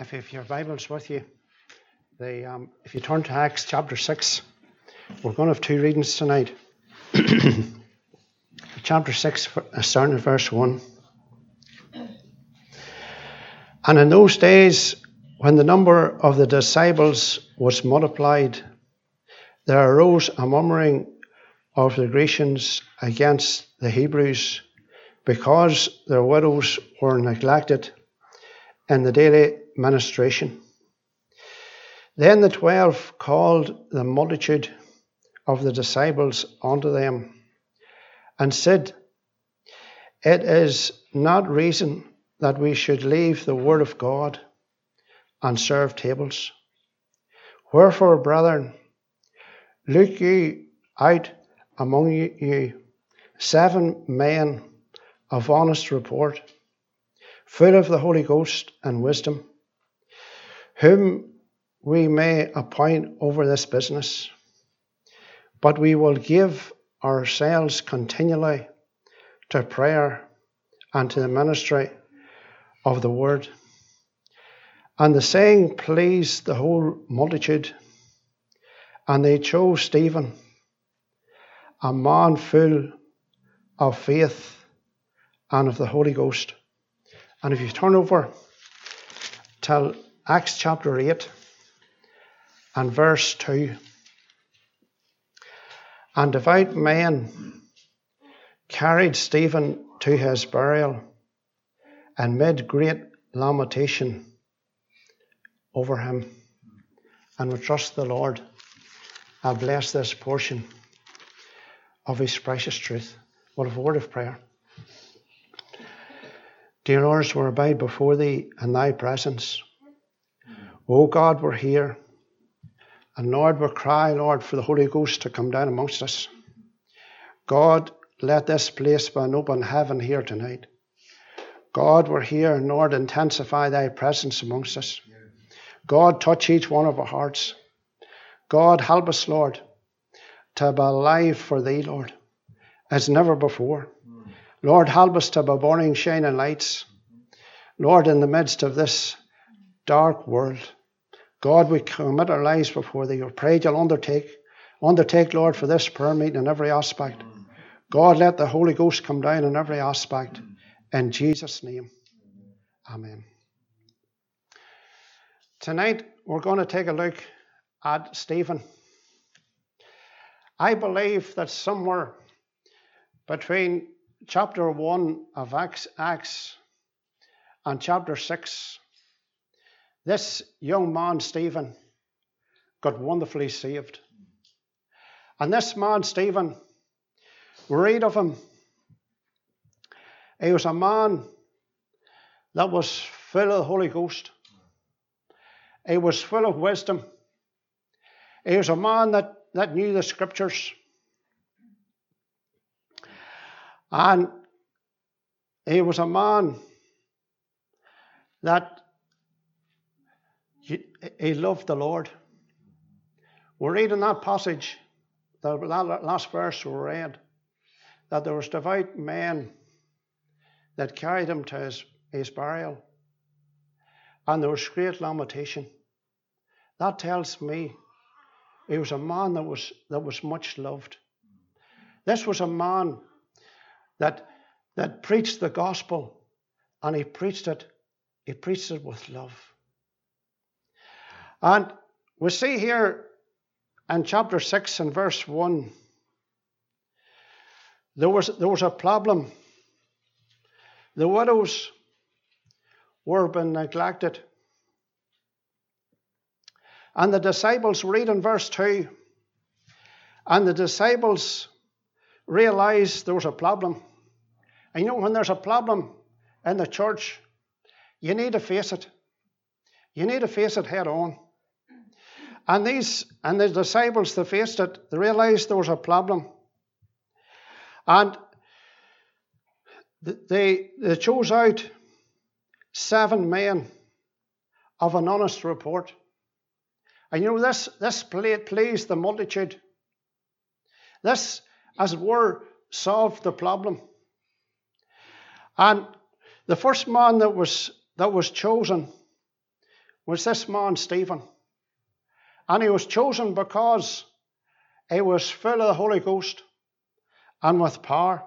if have your Bibles with you, the, um, if you turn to Acts chapter 6, we're going to have two readings tonight. chapter 6, uh, starting at verse 1. And in those days, when the number of the disciples was multiplied, there arose a murmuring of the Grecians against the Hebrews because their widows were neglected in the daily ministration. Then the twelve called the multitude of the disciples unto them and said, It is not reason that we should leave the word of God and serve tables. Wherefore, brethren, look ye out among you seven men of honest report, full of the Holy Ghost and wisdom, whom we may appoint over this business. But we will give ourselves continually to prayer and to the ministry of the word. And the saying pleased the whole multitude, and they chose Stephen, a man full of faith and of the Holy Ghost. And if you turn over to Acts chapter 8 and verse 2, and devout men carried Stephen to his burial and made great lamentation over him. And we trust the Lord. I bless this portion of his precious truth. What a word of prayer. Dear Lord, we're abide before thee in thy presence. O God, we're here. And Lord, we cry, Lord, for the Holy Ghost to come down amongst us. God, let this place be an open heaven here tonight. God, we're here, and Lord, intensify thy presence amongst us. God, touch each one of our hearts. God, help us, Lord, to be alive for thee, Lord, as never before. Lord, help us to be burning, shining lights. Lord, in the midst of this dark world, God, we commit our lives before Thee. We pray you'll undertake, undertake, Lord, for this prayer meeting in every aspect. God, let the Holy Ghost come down in every aspect. In Jesus' name, Amen. Tonight, we're going to take a look at Stephen. I believe that somewhere between chapter 1 of Acts, Acts and chapter 6, this young man, Stephen, got wonderfully saved. And this man, Stephen, read of him. He was a man that was full of the Holy Ghost. He was full of wisdom. He was a man that, that knew the scriptures. And he was a man that he loved the Lord. We're reading that passage, the last verse we read, that there was devout men that carried him to his, his burial. And there was great lamentation. That tells me he was a man that was, that was much loved. This was a man that, that preached the gospel, and he preached it, he preached it with love. And we see here in chapter 6 and verse 1, there was, there was a problem. The widows were being neglected. And the disciples read in verse 2 and the disciples realized there was a problem. And you know, when there's a problem in the church, you need to face it. You need to face it head on. And these and the disciples they faced it, they realized there was a problem. And they, they chose out seven men of an honest report. And you know, this, this pleased the multitude. This, as it were, solved the problem. And the first man that was, that was chosen was this man, Stephen. And he was chosen because he was full of the Holy Ghost and with power.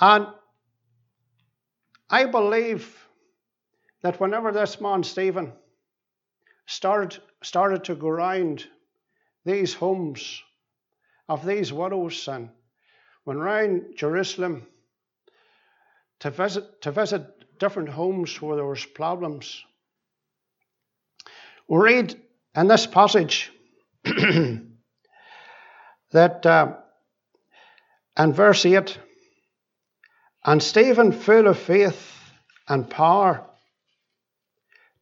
And I believe that whenever this man, Stephen, started, started to go round these homes of these widows and went round Jerusalem to visit, to visit different homes where there was problems. We read in this passage that uh, in verse 8, and Stephen, full of faith and power,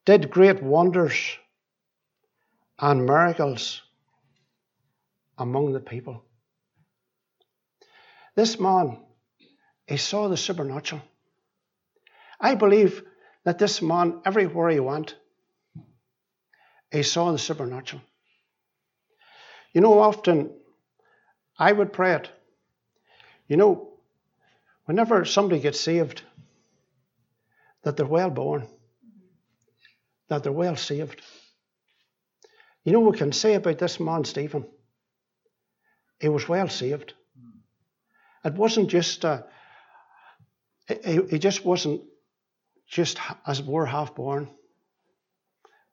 did great wonders and miracles among the people. This man, he saw the supernatural. I believe that this man, everywhere he went, he saw the supernatural. You know, often I would pray it. You know, whenever somebody gets saved, that they're well born, that they're well saved. You know, we can say about this man, Stephen, he was well saved. It wasn't just, uh, he, he just wasn't just as we're half born,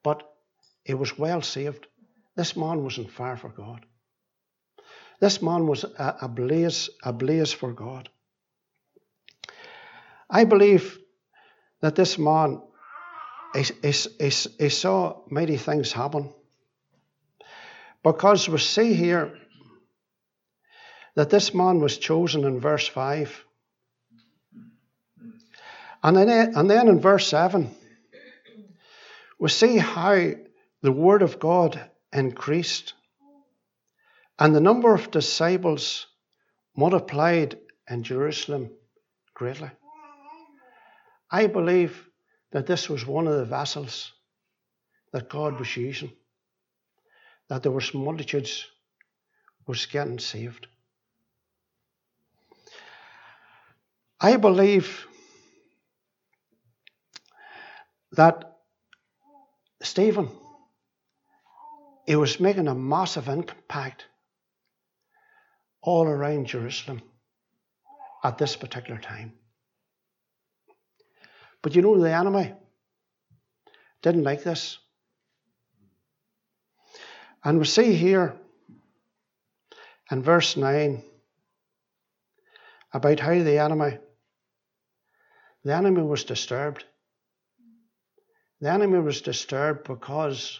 but he was well saved. This man wasn't far for God. This man was a, a blaze, a blaze for God. I believe that this man he, he, he, he saw mighty things happen. Because we see here that this man was chosen in verse 5. And then, and then in verse 7, we see how the Word of God increased and the number of disciples multiplied in Jerusalem greatly. I believe that this was one of the vessels that God was using, that there was multitudes was getting saved. I believe that Stephen, he was making a massive impact all around Jerusalem at this particular time. But you know, the enemy didn't like this. And we see here in verse 9 about how the enemy the enemy was disturbed. The enemy was disturbed because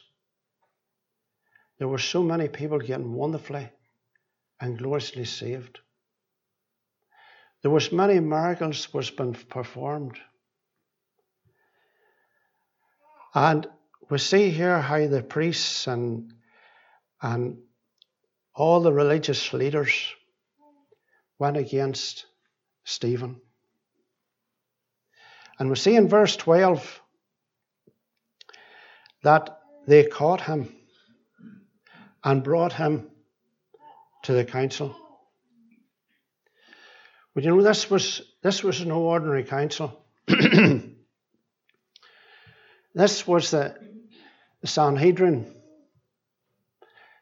there were so many people getting wonderfully and gloriously saved. There was many miracles was been performed. And we see here how the priests and, and all the religious leaders went against Stephen. And we see in verse 12 that they caught him and brought him to the council. But you know, this was, this was no ordinary council. This was the, Sanhedrin.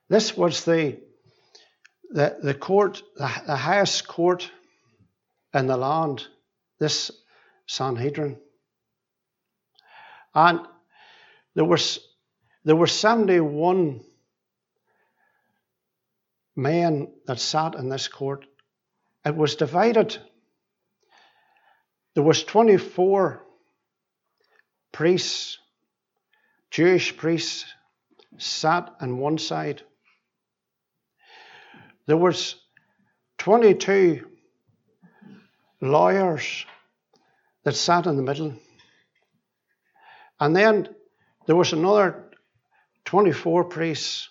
This was the, the, the court, the, the highest court in the land, this Sanhedrin. And there was there were 71 men that sat in this court. It was divided. There was 24 priests, Jewish priests, sat on one side. There was 22 lawyers that sat in the middle. And then there was another 24 priests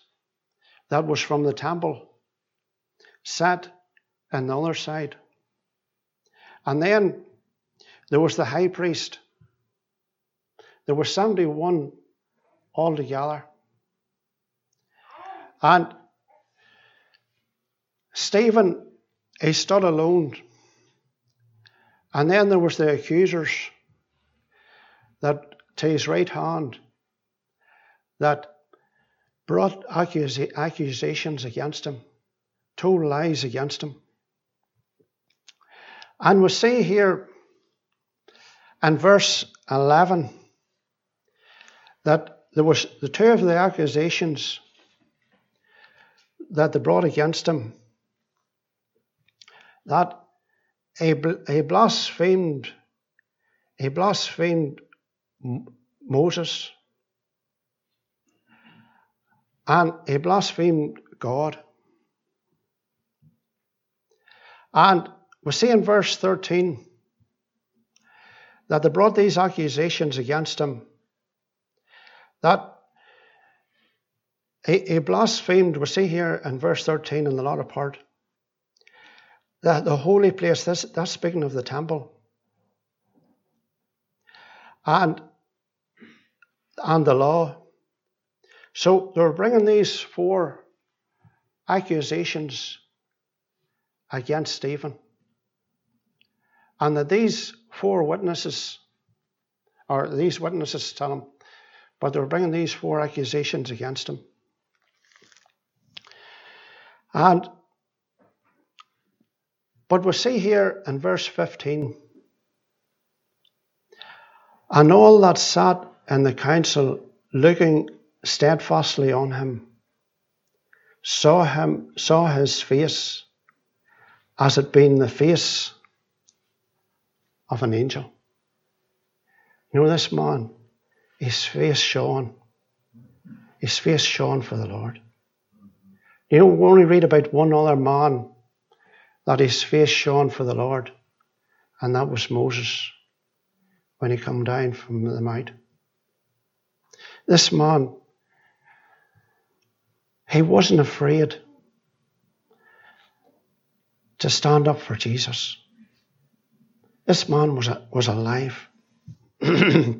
that was from the temple, sat on the other side. And then there was the high priest there were 71 altogether. And Stephen, he stood alone. And then there was the accusers. that to his right hand that brought accus- accusations against him, told lies against him. And we see here in verse 11 that there was the two of the accusations that they brought against him that he, he blasphemed he blasphemed Moses and he blasphemed God. And we see in verse 13 that they brought these accusations against him that he, he blasphemed, we see here in verse 13 in the latter part, that the holy place, this, that's speaking of the temple, and, and the law. So they were bringing these four accusations against Stephen. And that these four witnesses, or these witnesses tell him, but they were bringing these four accusations against him. And but we see here in verse 15, and all that sat in the council looking steadfastly on him saw him saw his face as it been the face of an angel. You know this man, his face shone. His face shone for the Lord. You know, we only read about one other man that his face shone for the Lord, and that was Moses when he come down from the mount. This man, he wasn't afraid to stand up for Jesus. This man was, a, was alive. we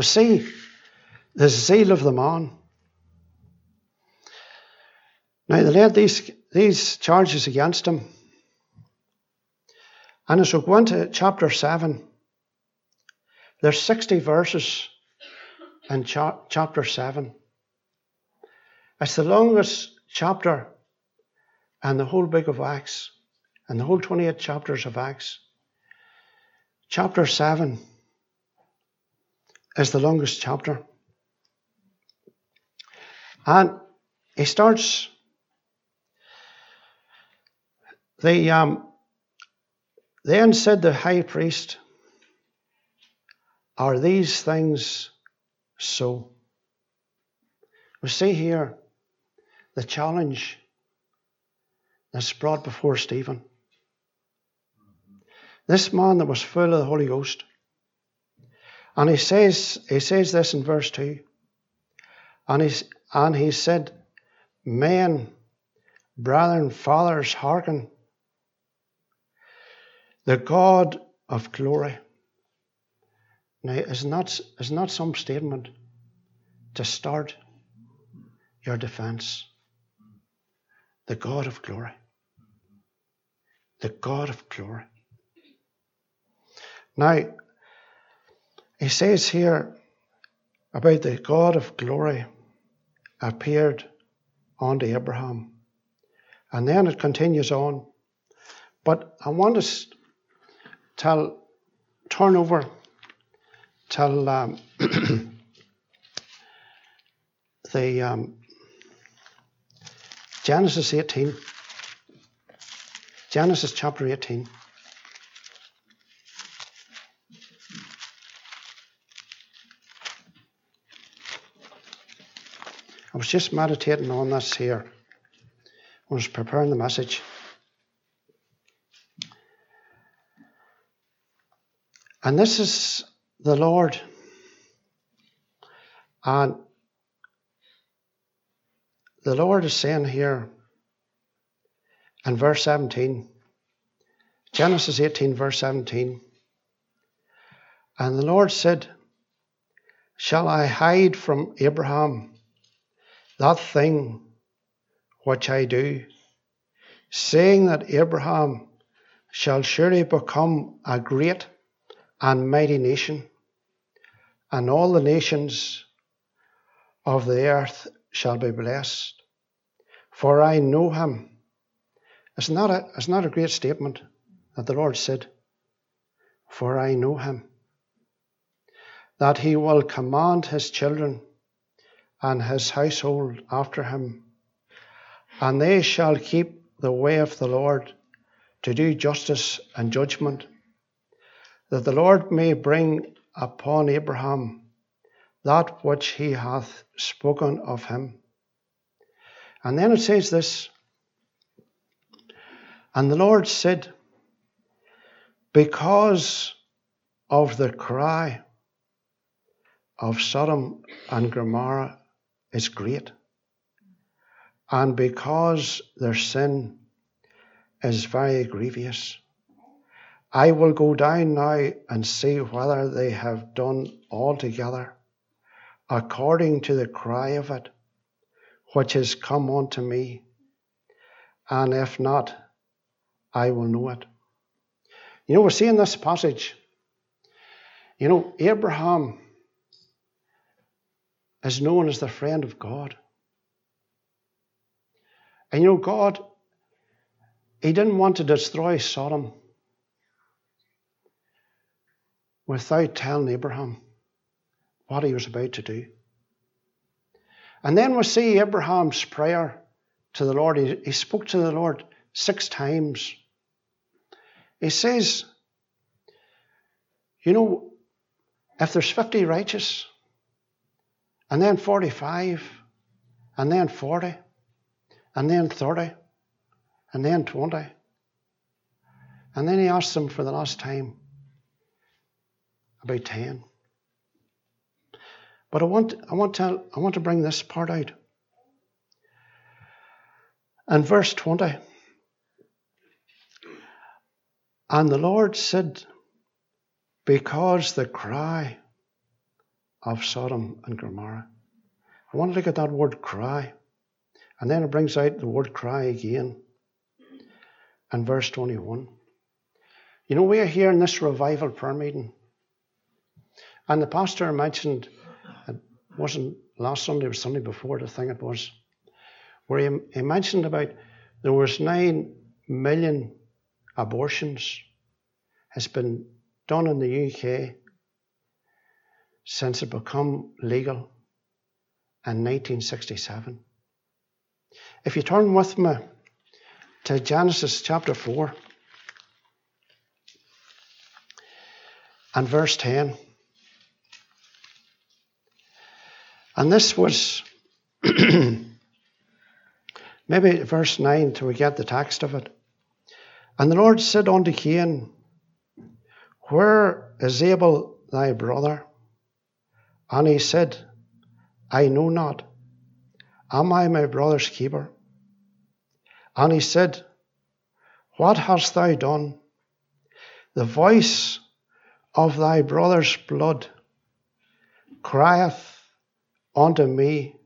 see the zeal of the man. Now, they laid these, these charges against him. And as we go into chapter 7, there's 60 verses in cha- chapter 7. It's the longest chapter in the whole book of Acts, and the whole 28 chapters of Acts. Chapter 7 is the longest chapter. And he starts the um, then said the high priest, Are these things so? We see here the challenge that's brought before Stephen. This man that was full of the Holy Ghost. And he says, he says this in verse 2. And he, and he said, Men, brethren, fathers, hearken the God of glory. Now, is not, is not some statement to start your defense. The God of glory. The God of glory. Now, he says here about the God of glory appeared unto Abraham. And then it continues on. But I want us till turn over till um, the um, Genesis 18. Genesis chapter 18. I was just meditating on this here. I was preparing the message. And this is the Lord. And the Lord is saying here in verse 17, Genesis 18, verse 17, and the Lord said, Shall I hide from Abraham that thing which I do, saying that Abraham shall surely become a great and mighty nation, and all the nations of the earth shall be blessed. For I know him. It's not a, it's not a great statement that the Lord said. For I know him. That he will command his children and his household after him, and they shall keep the way of the Lord to do justice and judgment, that the Lord may bring upon Abraham that which he hath spoken of him. And then it says this And the Lord said, Because of the cry of Sodom and Gomorrah is great, and because their sin is very grievous. I will go down now and see whether they have done altogether according to the cry of it, which has come unto me, and if not, I will know it. You know, we're seeing this passage. You know, Abraham is known as the friend of God. And you know, God, He didn't want to destroy Sodom without telling Abraham what he was about to do. And then we see Abraham's prayer to the Lord. He, he spoke to the Lord six times. He says, You know, if there's 50 righteous, and then 45, and then 40, and then 30, and then 20. And then he asks them for the last time about 10. But I want, I want, to, I want to bring this part out. And verse 20. And the Lord said, Because the cry of Sodom and Gomorrah. I want to look at that word cry. And then it brings out the word cry again. And verse 21. You know, we are here in this revival prayer meeting. And the pastor mentioned, it wasn't last Sunday, it was Sunday before, the thing it was, where he, he mentioned about there was nine million abortions has been done in the UK since it became legal in 1967. If you turn with me to Genesis chapter 4 and verse 10. And this was maybe verse 9 till we get the text of it. And the Lord said unto Cain, Where is Abel thy brother? And he said, I know not. Am I my brother's keeper? And he said, What hast thou done? The voice of thy brother's blood crieth unto me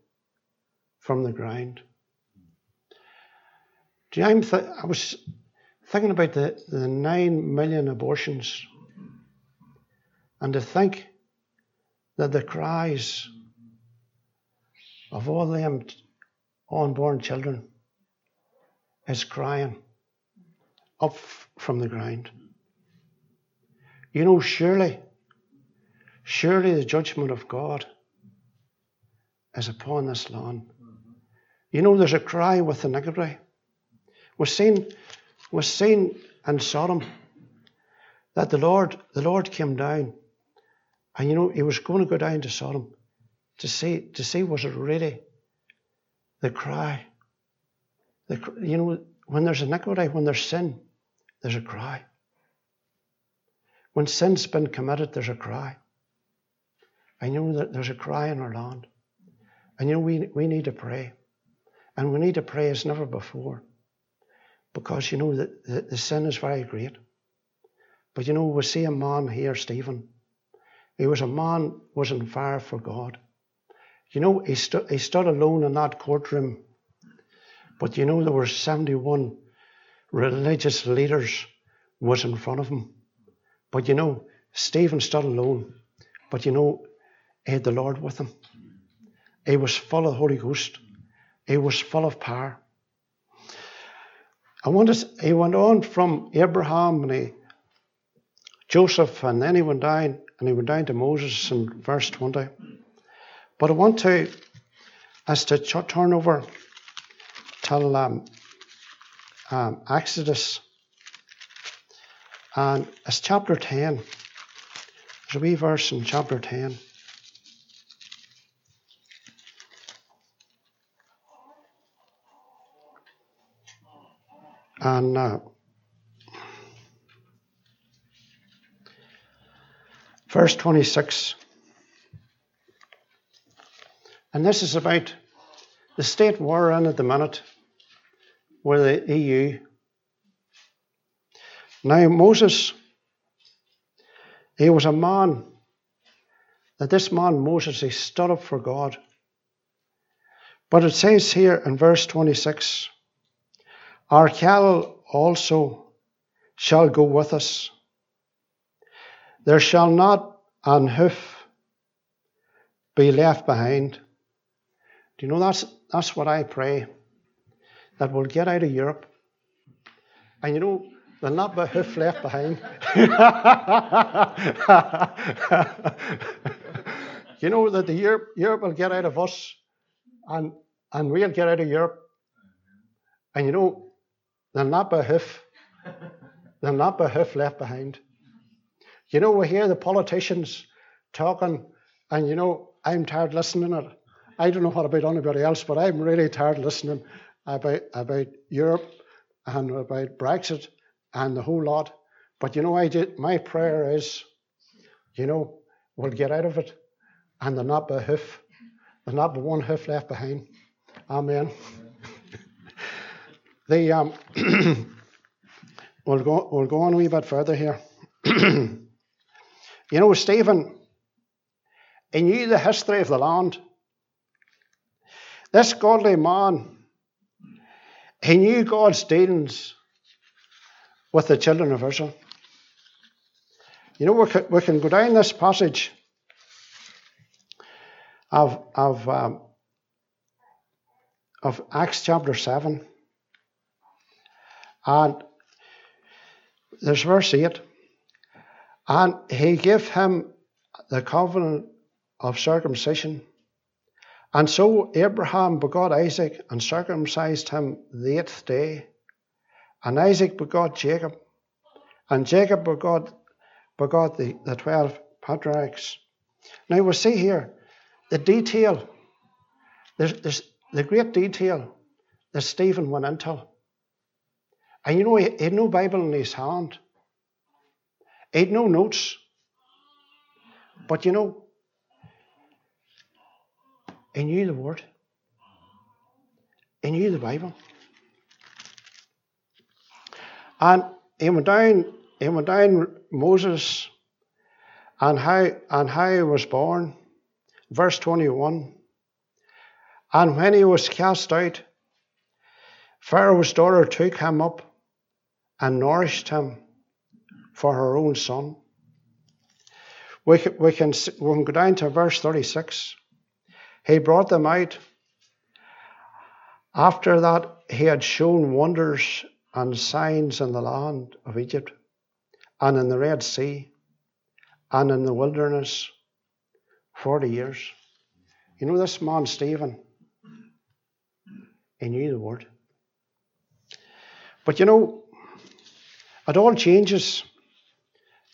from the ground. Do you know, th- I was thinking about the, the nine million abortions and to think that the cries of all them unborn children is crying up from the ground. You know, surely, surely the judgment of God is upon this land. You know, there's a cry with iniquity. We're seeing, we're seeing in Sodom that the Lord, the Lord came down, and you know, he was going to go down to Sodom to see, to see was it really the cry. The, you know, when there's iniquity, when there's sin, there's a cry. When sin's been committed, there's a cry. I know that there's a cry in our land. And you know, we, we need to pray. And we need to pray as never before. Because you know that the, the sin is very great. But you know, we see a man here, Stephen. He was a man was on fire for God. You know, he, stu- he stood alone in that courtroom. But you know, there were 71 religious leaders was in front of him. But you know, Stephen stood alone. But you know, he had the Lord with him. He was full of the Holy Ghost. He was full of power. I want to, he went on from Abraham and he, Joseph, and then he went down and he went down to Moses in verse 20. But I want to, as to turn over till um, um, Exodus, and it's chapter 10. There's a wee verse in chapter 10. And uh, verse 26. And this is about the state we're in at the minute with the EU. Now, Moses, he was a man, that this man, Moses, he stood up for God. But it says here in verse 26 Our cattle also shall go with us. There shall not an hoof be left behind. Do you know that's that's what I pray? That we'll get out of Europe. And you know, there'll not be a hoof left behind. you know that the Europe, Europe will get out of us and and we'll get out of Europe. And you know, there'll not be a hoof. There'll not be hoof left behind. You know, we hear the politicians talking, and you know, I'm tired listening it. I don't know what about anybody else, but I'm really tired listening about, about Europe and about Brexit and the whole lot. But you know, I did, my prayer is, you know, we'll get out of it and there'll not be a hoof, there'll not be one hoof left behind. Amen. The, um, we'll, go, we'll go on a wee bit further here. You know, Stephen, he knew the history of the land. This godly man, he knew God's dealings with the children of Israel. You know, we can, we can go down this passage of, of, um, of Acts chapter 7, and there's verse 8. And he gave him the covenant of circumcision. And so Abraham begot Isaac and circumcised him the eighth day. And Isaac begot Jacob. And Jacob begot, begot the, the twelve patriarchs. Now we see here the detail, there's, there's the great detail that Stephen went into. And you know, he had no Bible in his hand. He had no notes. But you know, he knew the Word. He knew the Bible. And he went down, he went down Moses and how and how he was born. Verse 21. And when he was cast out, Pharaoh's daughter took him up and nourished him for her own son. We can, we can, we can go down to verse 36. He brought them out. After that, he had shown wonders and signs in the land of Egypt, and in the Red Sea, and in the wilderness 40 years. You know, this man, Stephen, he knew the word. But you know, it all changes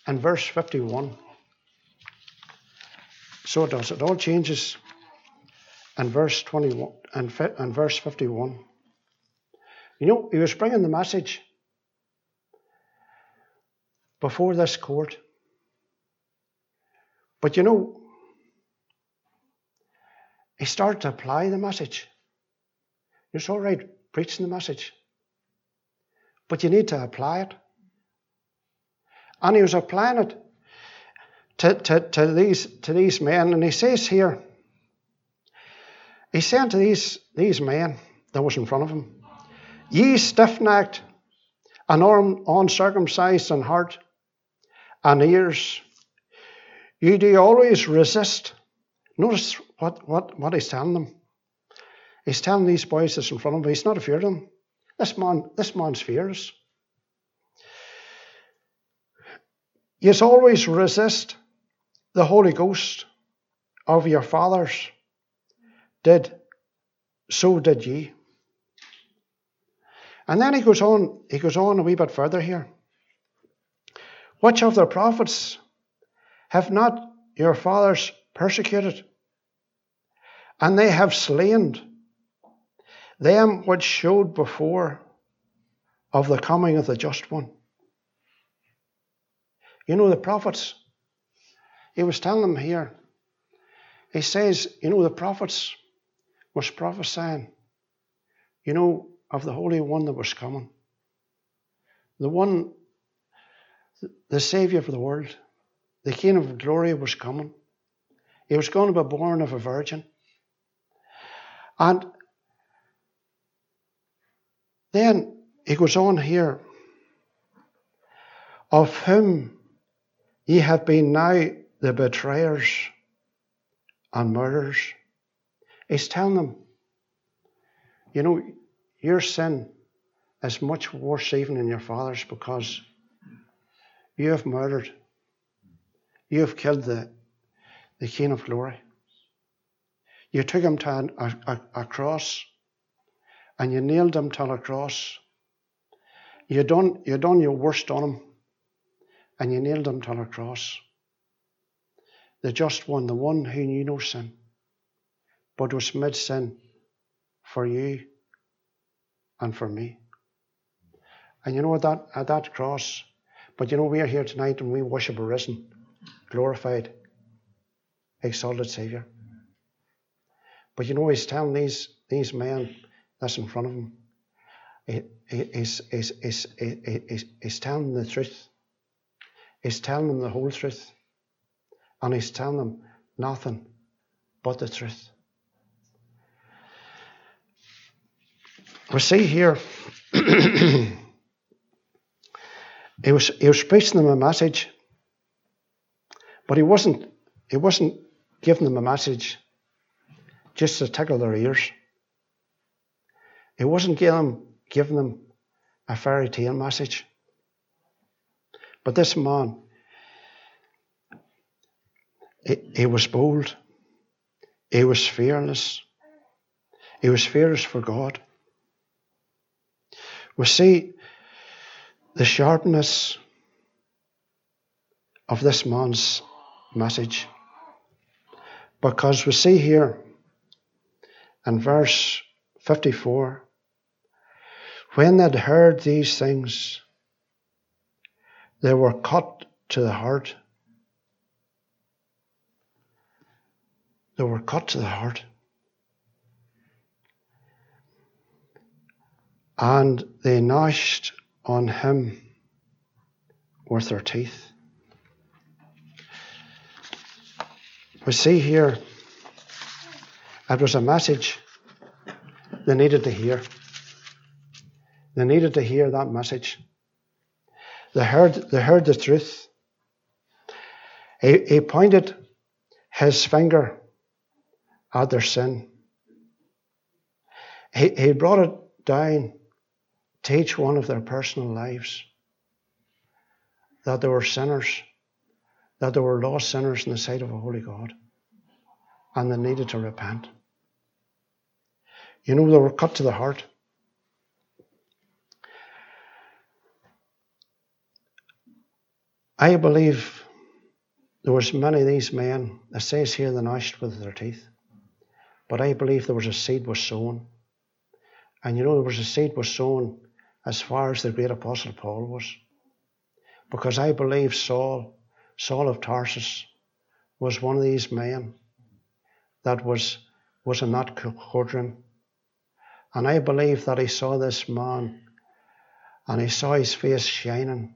in verse 51. So it does. It all changes in verse 21 and, verse 51. You know, he was bringing the message before this court. But you know, he started to apply the message. It's all right preaching the message, but you need to apply it. And he was applying to, to, to, these, to these men. And he says here, he said to these, these men that was in front of him, Ye stiff necked and uncircumcised in heart and ears, you do always resist Notice what, what, what he's telling them. He's telling these boys that's in front of him, he's not afraid of them. This man, this man's fears. You always resist the Holy Ghost of your fathers. Did so did ye. And then he goes on, he goes on a wee bit further here. Which of the prophets have not your fathers persecuted? And they have slain them which showed before of the coming of the just one. You know, the prophets, he was telling them here, he says, you know, the prophets was prophesying, you know, of the Holy One that was coming. The one, the Savior of the world, the King of glory was coming. He was going to be born of a virgin. And then he goes on here, of whom ye have been now the betrayers and murderers. He's telling them, you know, your sin is much worse even than your father's because you have murdered. You have killed the, the King of glory. You took him to a, a, a cross and you nailed him to a cross. You done, you done your worst on him and you nailed him to a cross. The just one, the one who knew no sin, but was made sin for you and for me. And you know, at that, at that cross, but you know, we are here tonight and we worship a risen, glorified, exalted Saviour. But you know, he's telling these, these men that's in front of him, He he's, he's, he's, he's, he's telling the truth. He's telling them the whole truth. And he's telling them nothing but the truth. We see here, he was he was preaching them a message, but he wasn't he wasn't giving them a message just to tickle their ears. He wasn't giving them, giving them a fairy tale message. But this man, he, he was bold. He was fearless. He was fearless for God. We see the sharpness of this man's message because we see here in verse 54 when they'd heard these things, they were cut to the heart. They were cut to the heart. and they gnashed on him with their teeth. We see here it was a message they needed to hear. They needed to hear that message. They heard, they heard the truth. He, he pointed his finger at their sin. He, he brought it down to each one of their personal lives. That they were sinners, that they were lost sinners in the sight of a holy God, and they needed to repent. You know, they were cut to the heart. I believe there was many of these men, it says here they gnashed with their teeth, but I believe there was a seed was sown. And you know, there was a seed was sown as far as the great apostle Paul was. Because I believe Saul, Saul of Tarsus, was one of these men that was, was in that courtroom. And I believe that he saw this man and he saw his face shining,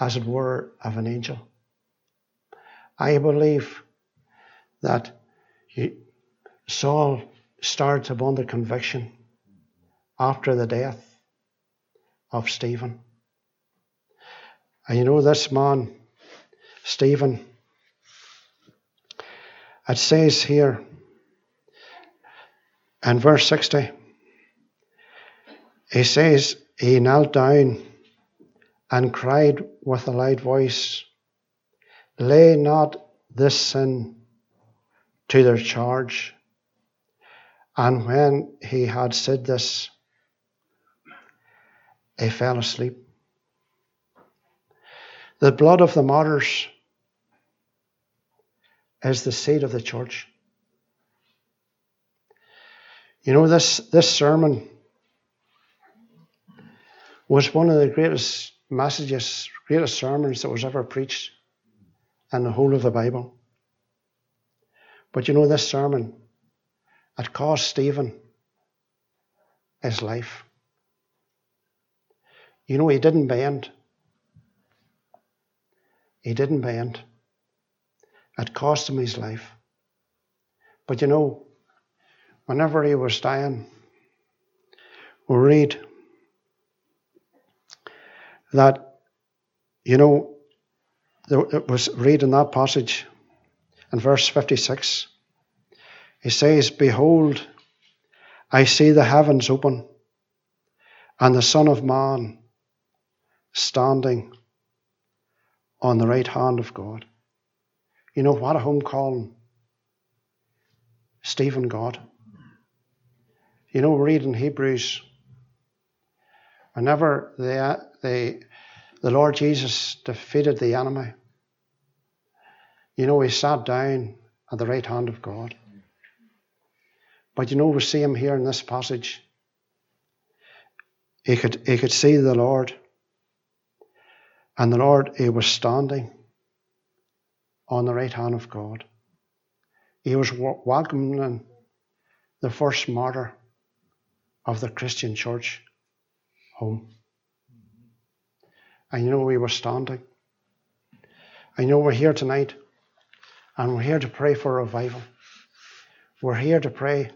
as it were, of an angel. I believe that Saul starts upon the conviction after the death of Stephen. And you know, this man, Stephen, It says here in verse 60, he says, He knelt down and cried with a loud voice, Lay not this sin to their charge. And when he had said this, he fell asleep. The blood of the martyrs is the seed of the church. You know, this, this sermon was one of the greatest messages, greatest sermons that was ever preached in the whole of the Bible. But you know, this sermon, it cost Stephen his life. You know, he didn't bend. He didn't bend. It cost him his life. But you know, whenever he was dying, we read that, you know, it was read in that passage in verse 56. He says, Behold, I see the heavens open and the Son of Man standing on the right hand of God. You know what a home calling Stephen got. You know, read in Hebrews, whenever the, the, the Lord Jesus defeated the enemy, you know, he sat down at the right hand of God. But you know, we see him here in this passage. He could, he could see the Lord. And the Lord, he was standing on the right hand of God. He was welcoming the first martyr of the Christian church home. You know, we were standing. I know we're here tonight, and we're here to pray for revival. We're here to pray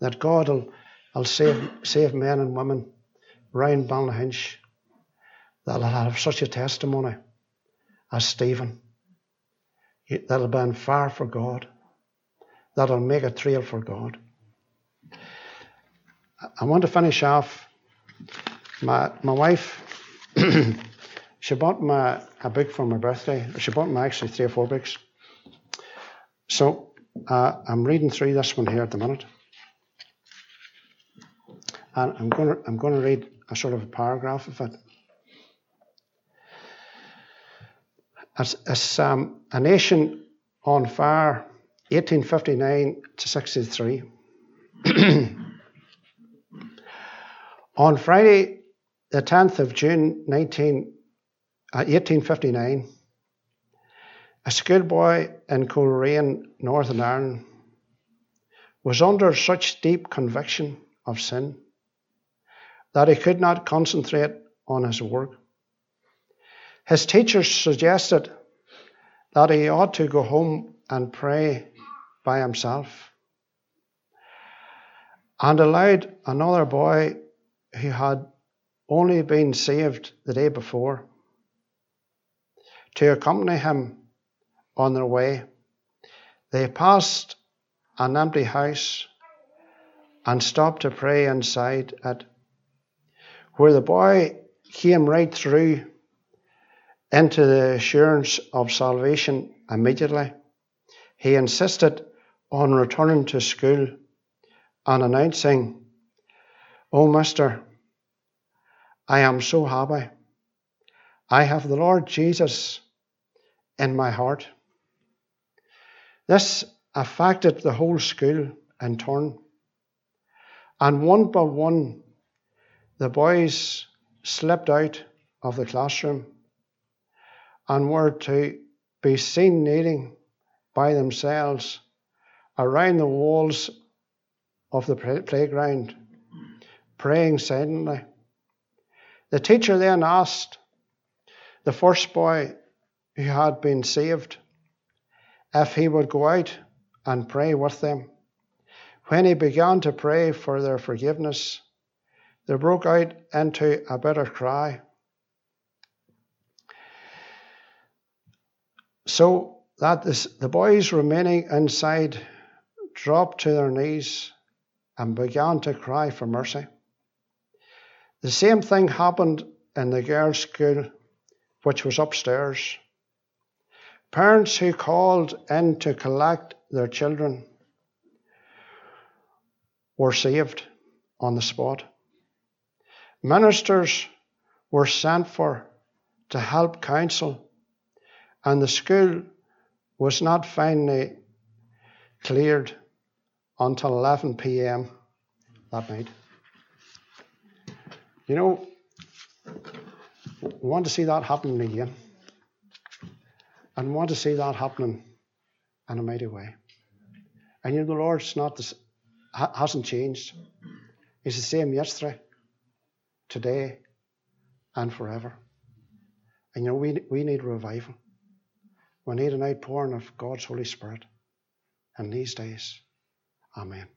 that God will, will save, save men and women around Ballynahinch that'll have such a testimony as Stephen, that'll be on fire for God, that'll make a trail for God. I want to finish off. My my wife, she bought me a book for my birthday. She bought me actually three or four books. So uh, I'm reading through this one here at the minute, and I'm going to I'm going to read a sort of a paragraph of it. As, as um, a nation on fire, 1859 to 63. On Friday, the 10th of June 19, uh, 1859, a schoolboy in Coleraine, Northern Ireland, was under such deep conviction of sin that he could not concentrate on his work. His teachers suggested that he ought to go home and pray by himself and allowed another boy who had only been saved the day before to accompany him on their way. They passed an empty house and stopped to pray inside it, where the boy came right through into the assurance of salvation immediately. He insisted on returning to school and announcing, Oh, Mister, I am so happy. I have the Lord Jesus in my heart. This affected the whole school in turn. And one by one, the boys slipped out of the classroom and were to be seen kneeling by themselves around the walls of the playground, praying silently. The teacher then asked the first boy who had been saved if he would go out and pray with them. When he began to pray for their forgiveness, they broke out into a bitter cry. So that this, the boys remaining inside dropped to their knees and began to cry for mercy. The same thing happened in the girls' school, which was upstairs. Parents who called in to collect their children were saved on the spot. Ministers were sent for to help counsel, and the school was not finally cleared until 11 p.m. that night. You know, we want to see that happening again. And want to see that happening in a mighty way. And you know, the Lord's not this, hasn't changed. He's the same yesterday, today, and forever. And you know, we, we need revival. We need an outpouring of God's Holy Spirit in these days. Amen.